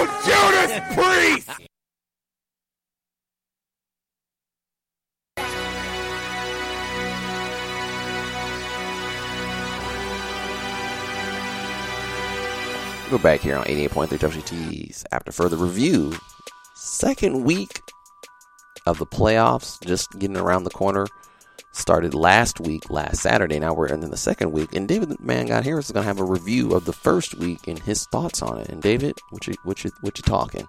Judas Priest! We're back here on 88.3 WXUT's After Further Review. Second week of the playoffs, just getting around the corner. Started last week, last Saturday. Now we're in the second week, and David Man God Harris is going to have a review of the first week and his thoughts on it. And David, what you what you what you talking?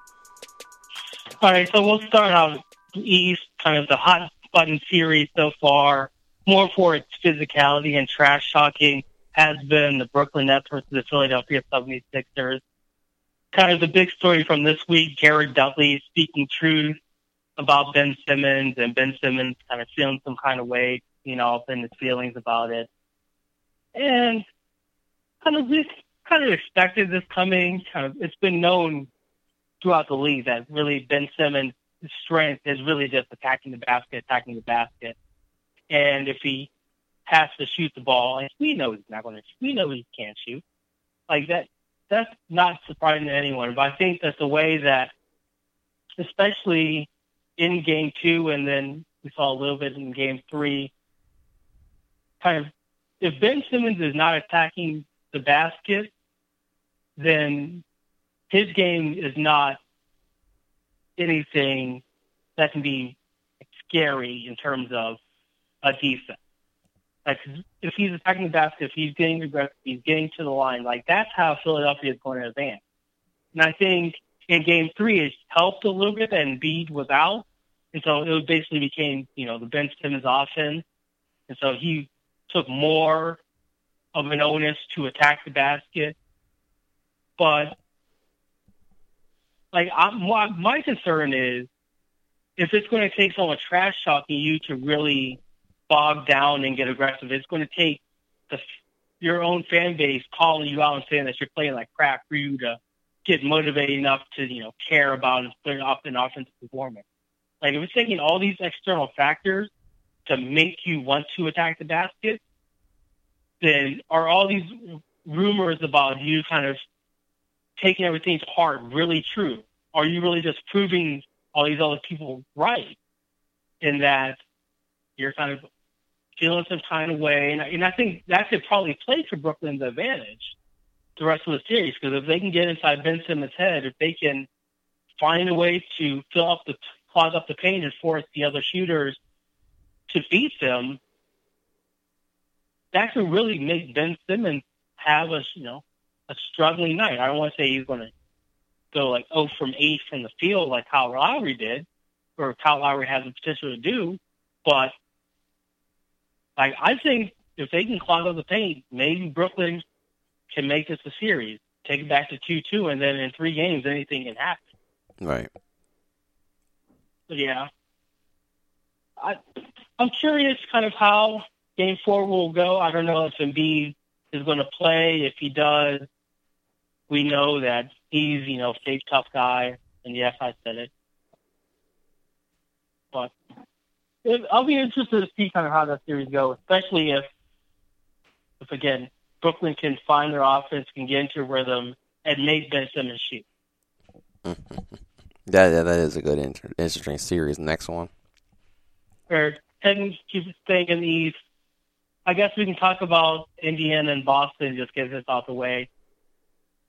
All right, so we'll start out East, kind of the hot button series so far, more for its physicality and trash talking has been the Brooklyn Nets versus the Philadelphia 76ers. Kind of the big story from this week, Jared Dudley speaking truth about Ben Simmons and Ben Simmons kind of feeling some kind of way, you know, in his feelings about it. And kind of we kind of expected this coming. Kind of it's been known throughout the league that really Ben Simmons' strength is really just attacking the basket, attacking the basket. And if he has to shoot the ball, and we know he's not going to. We know he can't shoot. Like that. That's not surprising to anyone. But I think that's the way that, especially in game two, and then we saw a little bit in game three. Kind of, if Ben Simmons is not attacking the basket, then his game is not anything that can be scary in terms of a defense. Like if he's attacking the basket, if he's getting aggressive, he's getting to the line. Like that's how Philadelphia is going to advance. And I think in Game Three, it helped a little bit and Embiid was out, and so it basically became you know the Ben Simmons offense, and so he took more of an onus to attack the basket. But like I, my, my concern is if it's going to take someone trash talking you to really bog down and get aggressive. It's going to take the, your own fan base calling you out and saying that you're playing like crap for you to get motivated enough to, you know, care about and put off an offensive performance. Like if it's taking all these external factors to make you want to attack the basket, then are all these rumors about you kind of taking everything to heart really true? Are you really just proving all these other people right in that you're kind of feeling some kind of way. And, and I think that could probably play to Brooklyn's advantage the rest of the series because if they can get inside Ben Simmons' head, if they can find a way to fill up the clog up the paint and force the other shooters to beat them, that could really make Ben Simmons have a you know a struggling night. I don't want to say he's going to go like oh from eight from the field like Kyle Lowry did, or Kyle Lowry has the potential to do, but like I think if they can clog up the paint, maybe Brooklyn can make this a series, take it back to two two, and then in three games anything can happen. Right. Yeah, I I'm curious kind of how Game Four will go. I don't know if Embiid is going to play. If he does, we know that he's you know safe tough guy, and yes, I said it. But I'll be interested to see kind of how that series goes, especially if, if again, Brooklyn can find their offense, can get into rhythm, and make Ben Simmons shoot. that, that that is a good inter- interesting series. Next one. Or heading keep staying in the East. I guess we can talk about Indiana and Boston. Just get this out the way.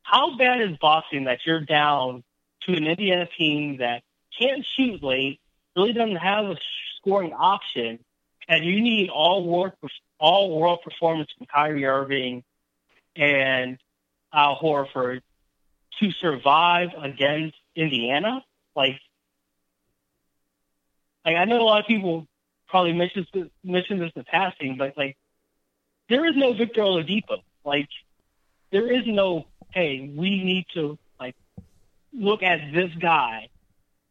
How bad is Boston that you're down to an Indiana team that can't shoot late, really doesn't have a scoring option, and you need all world all world performance from Kyrie Irving and Al Horford to survive against Indiana. Like, like I know a lot of people probably mentioned this, mentioned this in passing, but like, there is no Victor Oladipo. Like, there is no hey, we need to like look at this guy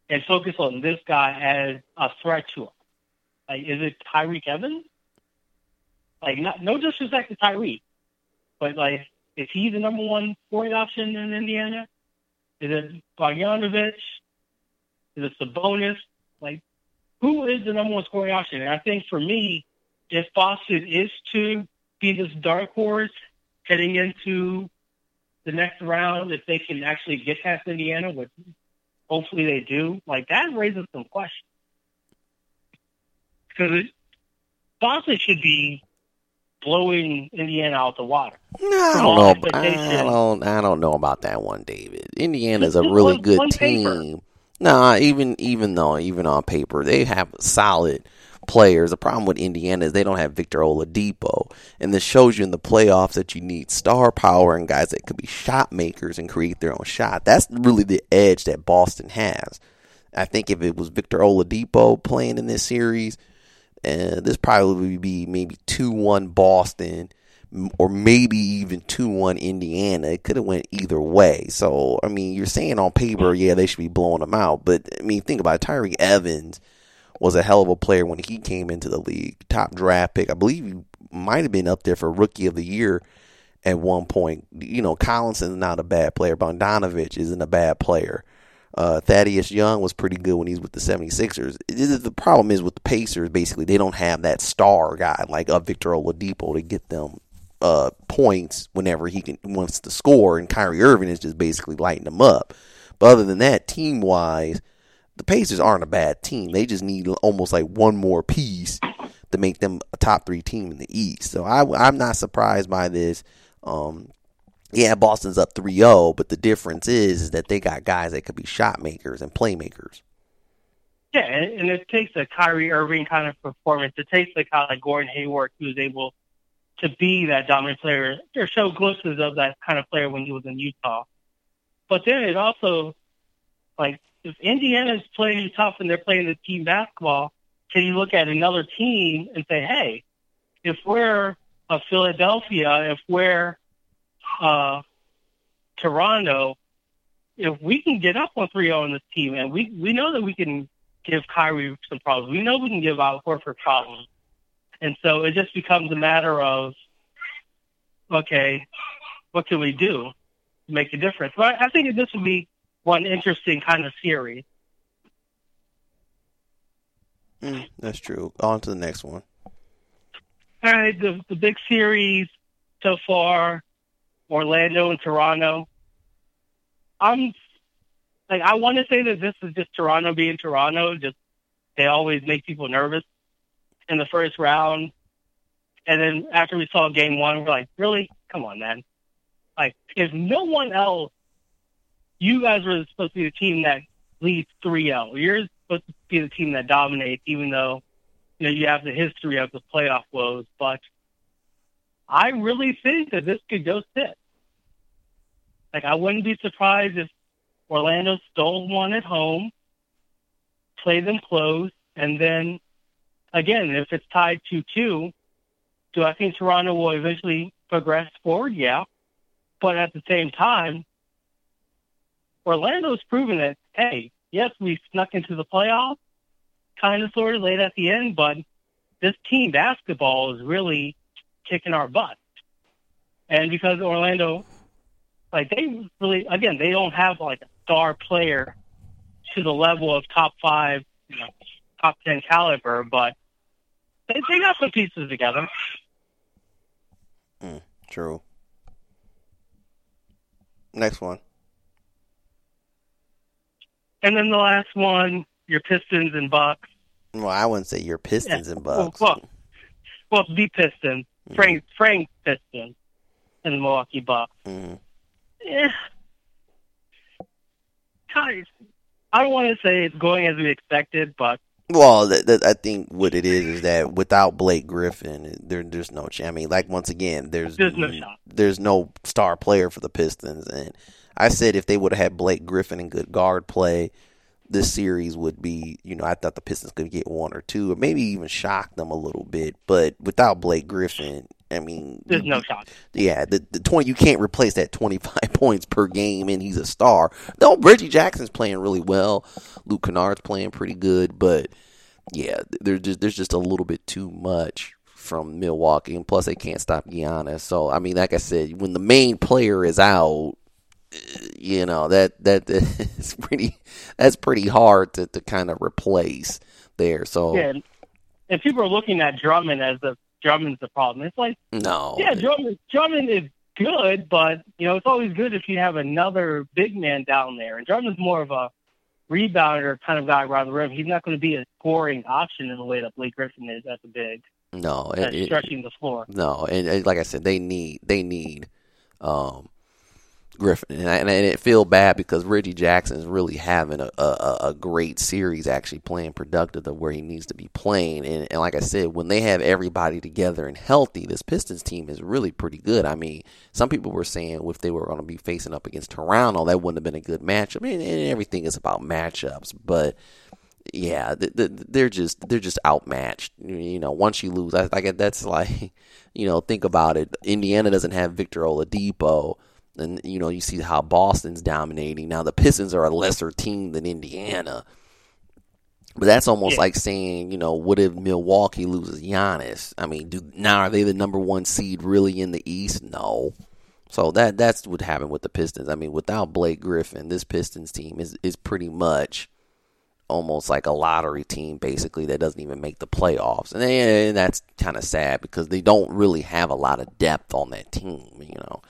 and focus on this guy as a threat to him. Like, is it Tyreke Evans? Like, not, no disrespect to Tyreke, but like, is he the number one scoring option in Indiana? Is it Bogdanovich? Is it Sabonis? Like, who is the number one scoring option? And I think for me, if Boston is to be this dark horse heading into the next round, if they can actually get past Indiana, which hopefully they do, like that raises some questions. Because Boston should be blowing Indiana out of the water. No, I don't know. I don't. I don't know about that one, David. Indiana's a really good team. Nah, even even though even on paper they have solid players. The problem with Indiana is they don't have Victor Oladipo, and this shows you in the playoffs that you need star power and guys that could be shot makers and create their own shot. That's really the edge that Boston has. I think if it was Victor Oladipo playing in this series, uh, this probably would be maybe two one Boston or maybe even 2-1 Indiana. It could have went either way. So, I mean, you're saying on paper, yeah, they should be blowing them out. But, I mean, think about it. Tyreke Evans was a hell of a player when he came into the league. Top draft pick. I believe he might have been up there for rookie of the year at one point. You know, Collison is not a bad player. Bogdanovich isn't a bad player. Uh, Thaddeus Young was pretty good when he's with the 76ers. The problem is with the Pacers, basically, they don't have that star guy like a Victor Oladipo to get them uh, points whenever he can wants to score, and Kyrie Irving is just basically lighting them up. But other than that, team wise, the Pacers aren't a bad team. They just need almost like one more piece to make them a top three team in the East. So I, am not surprised by this. Um, yeah, Boston's up 3-0, but the difference is, is that they got guys that could be shot makers and playmakers. Yeah, and, it takes a Kyrie Irving kind of performance. It takes a kind of like Gordon Hayward who's able to be that dominant player or show glimpses of that kind of player when he was in Utah. But then it also, like, if Indiana's playing tough and they're playing the team basketball, can you look at another team and say, hey, if we're a Philadelphia, if we're uh, Toronto, if we can get up on 3-0 on this team, and we, we know that we can give Kyrie some problems. We know we can give Al Horford problems. And so it just becomes a matter of, okay, what can we do to make a difference? But I think this would be one interesting kind of series. Mm, that's true. On to the next one. All right, the the big series so far, Orlando and Toronto. I'm like I want to say that this is just Toronto being Toronto. Just they always make people nervous in the first round, and then after we saw game one, we're like, really? Come on, man! Like if no one else, you guys were supposed to be the team that leads 3-0. You're supposed to be the team that dominates, even though you know you have the history of the playoff woes. But I really think that this could go six. Like I wouldn't be surprised if Orlando stole one at home, play them close, and then again, if it's tied two two, do I think Toronto will eventually progress forward? Yeah, but at the same time, Orlando's proven that hey, yes, we snuck into the playoffs, kind of sort of late at the end, but this team basketball is really kicking our butt. And because Orlando, like they really, again, they don't have like a star player to the level of top five, you know, top ten caliber, but they they got some pieces together. Mm, true. Next one. And then the last one, your Pistons and Bucks. Well, I wouldn't say your Pistons yeah. and Bucks. Well, well, the Pistons, mm. Frank Frank Pistons, and the Milwaukee Bucks. Mm. Yeah. I don't want to say it's going as we expected, but well, th- th- I think what it is is that without Blake Griffin, there, there's no chance. I mean, like once again, there's there's no, n- there's no star player for the Pistons, and I said if they would have had Blake Griffin and good guard play, this series would be, you know, I thought the Pistons could get one or two, or maybe even shock them a little bit. But without Blake Griffin, I mean, There's no shot. yeah, the, the twenty you can't replace that twenty five points per game, and he's a star. No, Reggie Jackson's playing really well. Luke Kennard's playing pretty good, but yeah, there's just there's just a little bit too much from Milwaukee, and plus they can't stop Giannis. So I mean, like I said, when the main player is out, eh, you know that that is pretty that's pretty hard to, to kind of replace there. So Yeah, and, and people are looking at Drummond as the Drummond's the problem. It's like, no, yeah, Drummond Drummond is good, but you know it's always good if you have another big man down there. And Drummond's more of a rebounder kind of guy around the rim. He's not going to be a scoring option in the way that Blake Griffin is at the big, no, it- it- stretching the floor. No, and, and like I said, they need they need um, Griffin, and I, and I feel bad because Reggie Jackson is really having a, a, a great series, actually playing productive of where he needs to be playing. And, and like I said, when they have everybody together and healthy, this Pistons team is really pretty good. I mean, some people were saying if they were going to be facing up against Toronto, that wouldn't have been a good matchup. Mean, and everything is about matchups, but yeah, th th they're just they're just outmatched. You know, once you lose, I, I get that's like, you know, think about it. Indiana doesn't have Victor Oladipo, and you know you see how Boston's dominating. Now the Pistons are a lesser team than Indiana, but that's almost Yeah. like saying, you know, what if Milwaukee loses Giannis? I mean, do now are they the number one seed really in the East? No. So that that's what happened with the Pistons. I mean, without Blake Griffin, this Pistons team is is pretty much almost like a lottery team basically that doesn't even make the playoffs and, and that's kind of sad because they don't really have a lot of depth on that team you know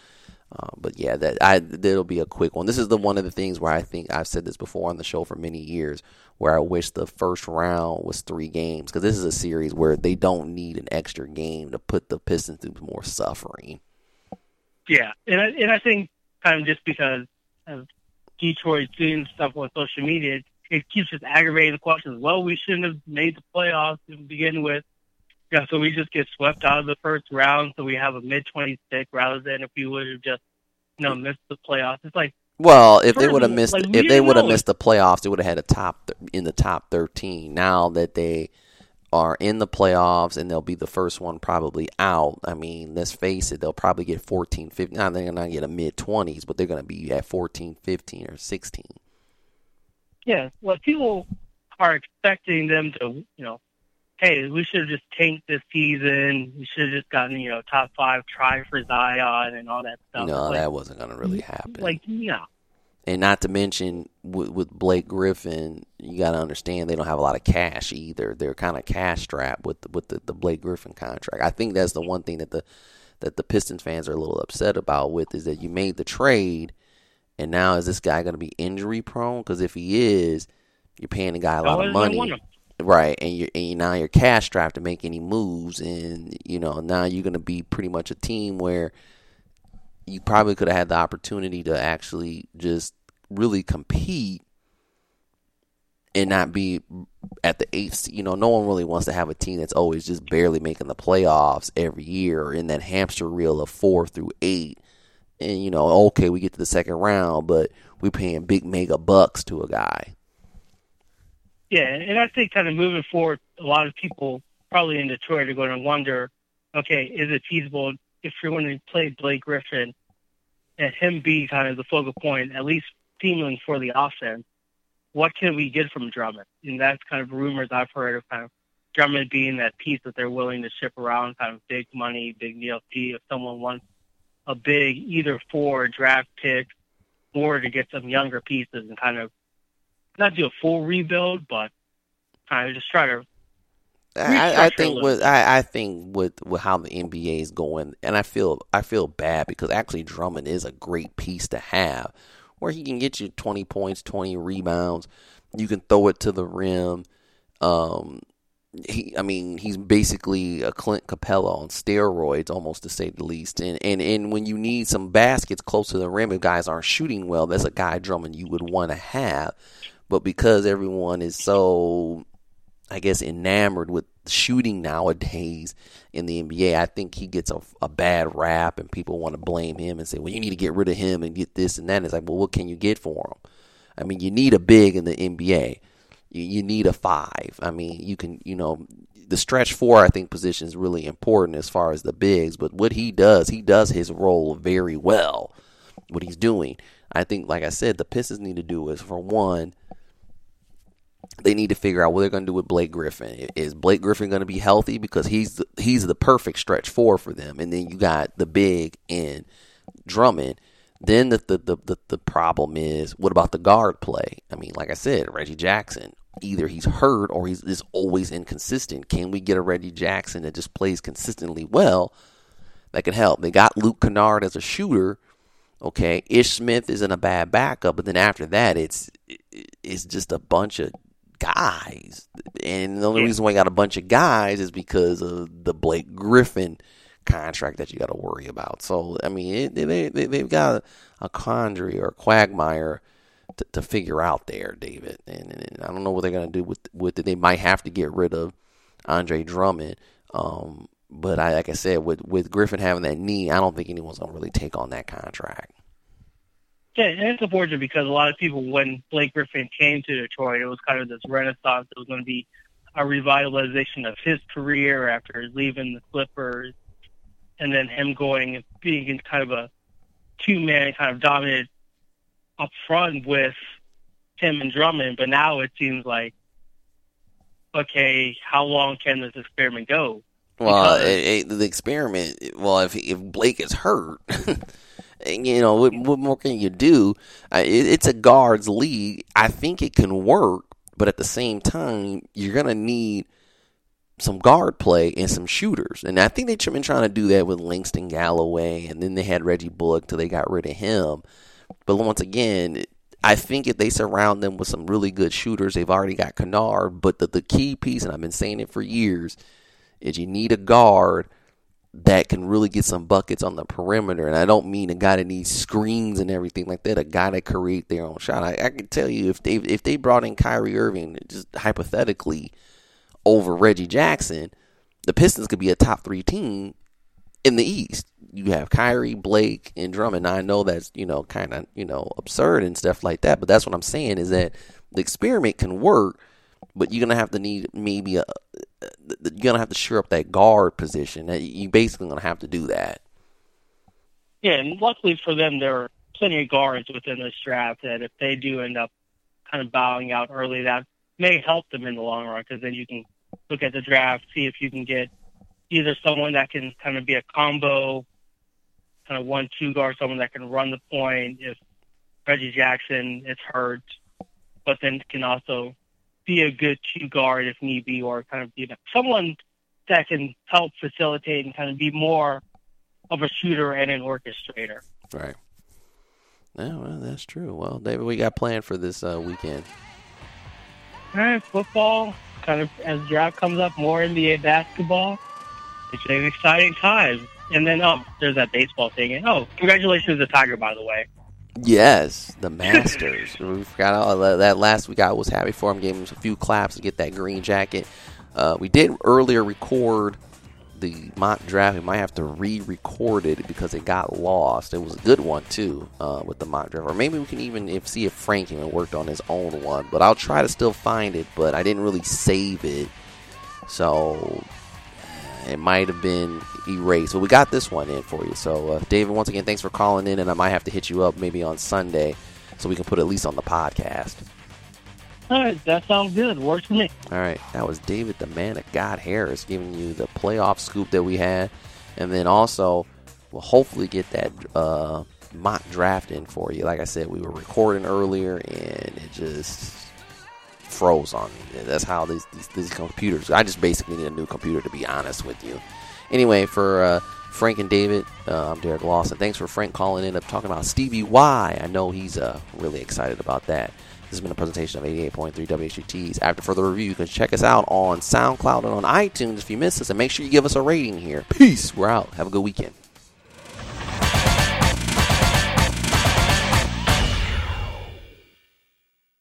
uh, but yeah that i that'll be a quick one this is the one of the things where i think i've said this before on the show for many years where i wish the first round was three games because this is a series where they don't need an extra game to put the pistons through more suffering Yeah, and I, and I think kind of just because of Detroit doing stuff on social media, it, it keeps just aggravating the questions. Well, we shouldn't have made the playoffs to begin with. Yeah, so we just get swept out of the first round, so we have a mid twenty pick rather than if we would have just you know missed the playoffs. It's like Well, if they would have missed, like, if they would have missed the playoffs, they would have had a top th- in the top thirteen. Now that they are in the playoffs and they'll be the first one probably out. I mean, let's face it, they'll probably get 14, 15. Now they're not get a mid twenties, but they're going to be at 14, 15, or sixteen. yeah, well, people are expecting them to you know, hey, we should have just tanked this season. We should have just gotten you know top five try for Zion and all that stuff. no, Like- that wasn't going to really happen. like no. and not to mention with, with Blake Griffin, you got to understand they don't have a lot of cash either. They're kind of cash strapped with with the, the Blake Griffin contract. I think that's the one thing that the that the Pistons fans are a little upset about with is that you made the trade, and now is this guy going to be injury prone? Because if he is, you're paying the guy a lot of money. Right, and you're and now you're cash strapped to make any moves, and you know now you're going to be pretty much a team where you probably could have had the opportunity to actually just really compete and not be at the eighth. You know, no one really wants to have a team that's always just barely making the playoffs every year or in that hamster reel of four through eight. And you know, okay, we get to the second round, but we're paying big mega bucks to a guy. Yeah, and I think kind of moving forward, a lot of people probably in Detroit are going to wonder, okay, is it feasible if you're going to play Blake Griffin and him be kind of the focal point, at least seemingly for the offense? What can we get from Drummond? And that's kind of rumors I've heard of kind of Drummond being that piece that they're willing to ship around, kind of big money, big DLC. If someone wants a big either for draft pick or to get some younger pieces and kind of not do a full rebuild, but kind of just try to I, I think with I, I think with with how the NBA is going, and I feel I feel bad because actually Drummond is a great piece to have, where he can get you twenty points, twenty rebounds. You can throw it to the rim. Um, he, I mean, he's basically a Clint Capela on steroids, almost to say the least. And and and when you need some baskets close to the rim, if guys aren't shooting well, that's a guy Drummond you would want to have. But because everyone is so I guess enamored with shooting nowadays in the NBA. I think he gets a, a bad rap, and people want to blame him and say, "Well, you need to get rid of him and get this and that." And it's like, well, what can you get for him? I mean, you need a big in the NBA. You, you need a five. I mean, you can, you know, the stretch four, I think, position is really important as far as the bigs. But what he does, he does his role very well. What he's doing, I think, like I said, the Pistons need to do is for one, they need to figure out what they're going to do with Blake Griffin. Is Blake Griffin going to be healthy because he's the, he's the perfect stretch four for them, and then you got the big in Drummond. Then the the, the the the problem is what about the guard play? I mean, like I said, Reggie Jackson either he's hurt or he's just always inconsistent. Can we get a Reggie Jackson that just plays consistently well that can help? They got Luke Kennard as a shooter. Okay, Ish Smith isn't a bad backup, but then after that, it's it's just a bunch of guys, and the only reason why I got a bunch of guys is because of the Blake Griffin contract that you got to worry about. So I mean, it, they, they they've got a, Condry or a Quagmire to, to figure out there, David. And, and, I don't know what they're gonna do with with it. They might have to get rid of Andre Drummond. Um, but I, like I said, with with Griffin having that knee, I don't think anyone's gonna really take on that contract. Yeah, and it's unfortunate because a lot of people, when Blake Griffin came to Detroit, it was kind of this renaissance. It was going to be a revitalization of his career after leaving the Clippers, and then him going and being kind of a two-man kind of dominant up front with Tim and Drummond, but now it seems like, okay, how long can this experiment go? Well, it, it, the experiment. Well, if if Blake is hurt, you know what, what, more can you do? Uh, it, it's a guards league. I think it can work, but at the same time, you're gonna need some guard play and some shooters. And I think they've been trying to do that with Langston Galloway, and then they had Reggie Bullock till they got rid of him. But once again, I think if they surround them with some really good shooters, they've already got Kennard. But the, the key piece, and I've been saying it for years, is you need a guard that can really get some buckets on the perimeter. And I don't mean a guy that needs screens and everything like that. A guy that create their own shot. I, I can tell you if they if they brought in Kyrie Irving, just hypothetically, over Reggie Jackson, the Pistons could be a top three team in the East you have Kyrie, Blake, and Drummond. Now, I know that's you know kind of you know absurd and stuff like that, but that's what I'm saying is that the experiment can work, but you're gonna have to need maybe a uh, you're gonna have to shore up that guard position. You basically gonna have to do that. Yeah, and luckily for them, there are plenty of guards within this draft that if they do end up kind of bowing out early, that may help them in the long run because then you can look at the draft, see if you can get either someone that can kind of be a combo kind of one two guard, someone that can run the point if Reggie Jackson is hurt, but then can also be a good two guard if need be, or kind of be someone that can help facilitate and kind of be more of a shooter and an orchestrator. Right. Yeah, well, that's true. Well, David, we got planned for this uh, weekend. All right, football. Kind of as draft comes up, more NBA basketball. It's an exciting time. And then, oh, there's that baseball thing. And, oh, congratulations to Tiger, by the way. Yes, the Masters. we forgot all that, last week. I was happy for him. Gave him a few claps to get that green jacket. Uh, we did earlier record the mock draft. We might have to re-record it because it got lost. It was a good one too uh, with the mock draft, or maybe we can even if, see if Frank even worked on his own one. But I'll try to still find it. But I didn't really save it, so it might have been erased. But we got this one in for you. So, uh, David, once again, thanks for calling in, and I might have to hit you up maybe on Sunday so we can put at least on the podcast. All right, that sounds good. Works for me. All right, that was David, the man of God Harris, giving you the playoff scoop that we had, and then also we'll hopefully get that uh, mock draft in for you. Like I said, we were recording earlier, and it just froze on me. That's how these, these, these computers. I just basically need a new computer to be honest with you. Anyway, for uh, Frank and David, uh, I'm Derek Lawson. Thanks for Frank calling in and talking about Stevie Y. I know he's uh, really excited about that. This has been a presentation of 88.3 WXUT's. After further review, you can check us out on SoundCloud and on iTunes if you missed us, and make sure you give us a rating here. Peace. We're out. Have a good weekend.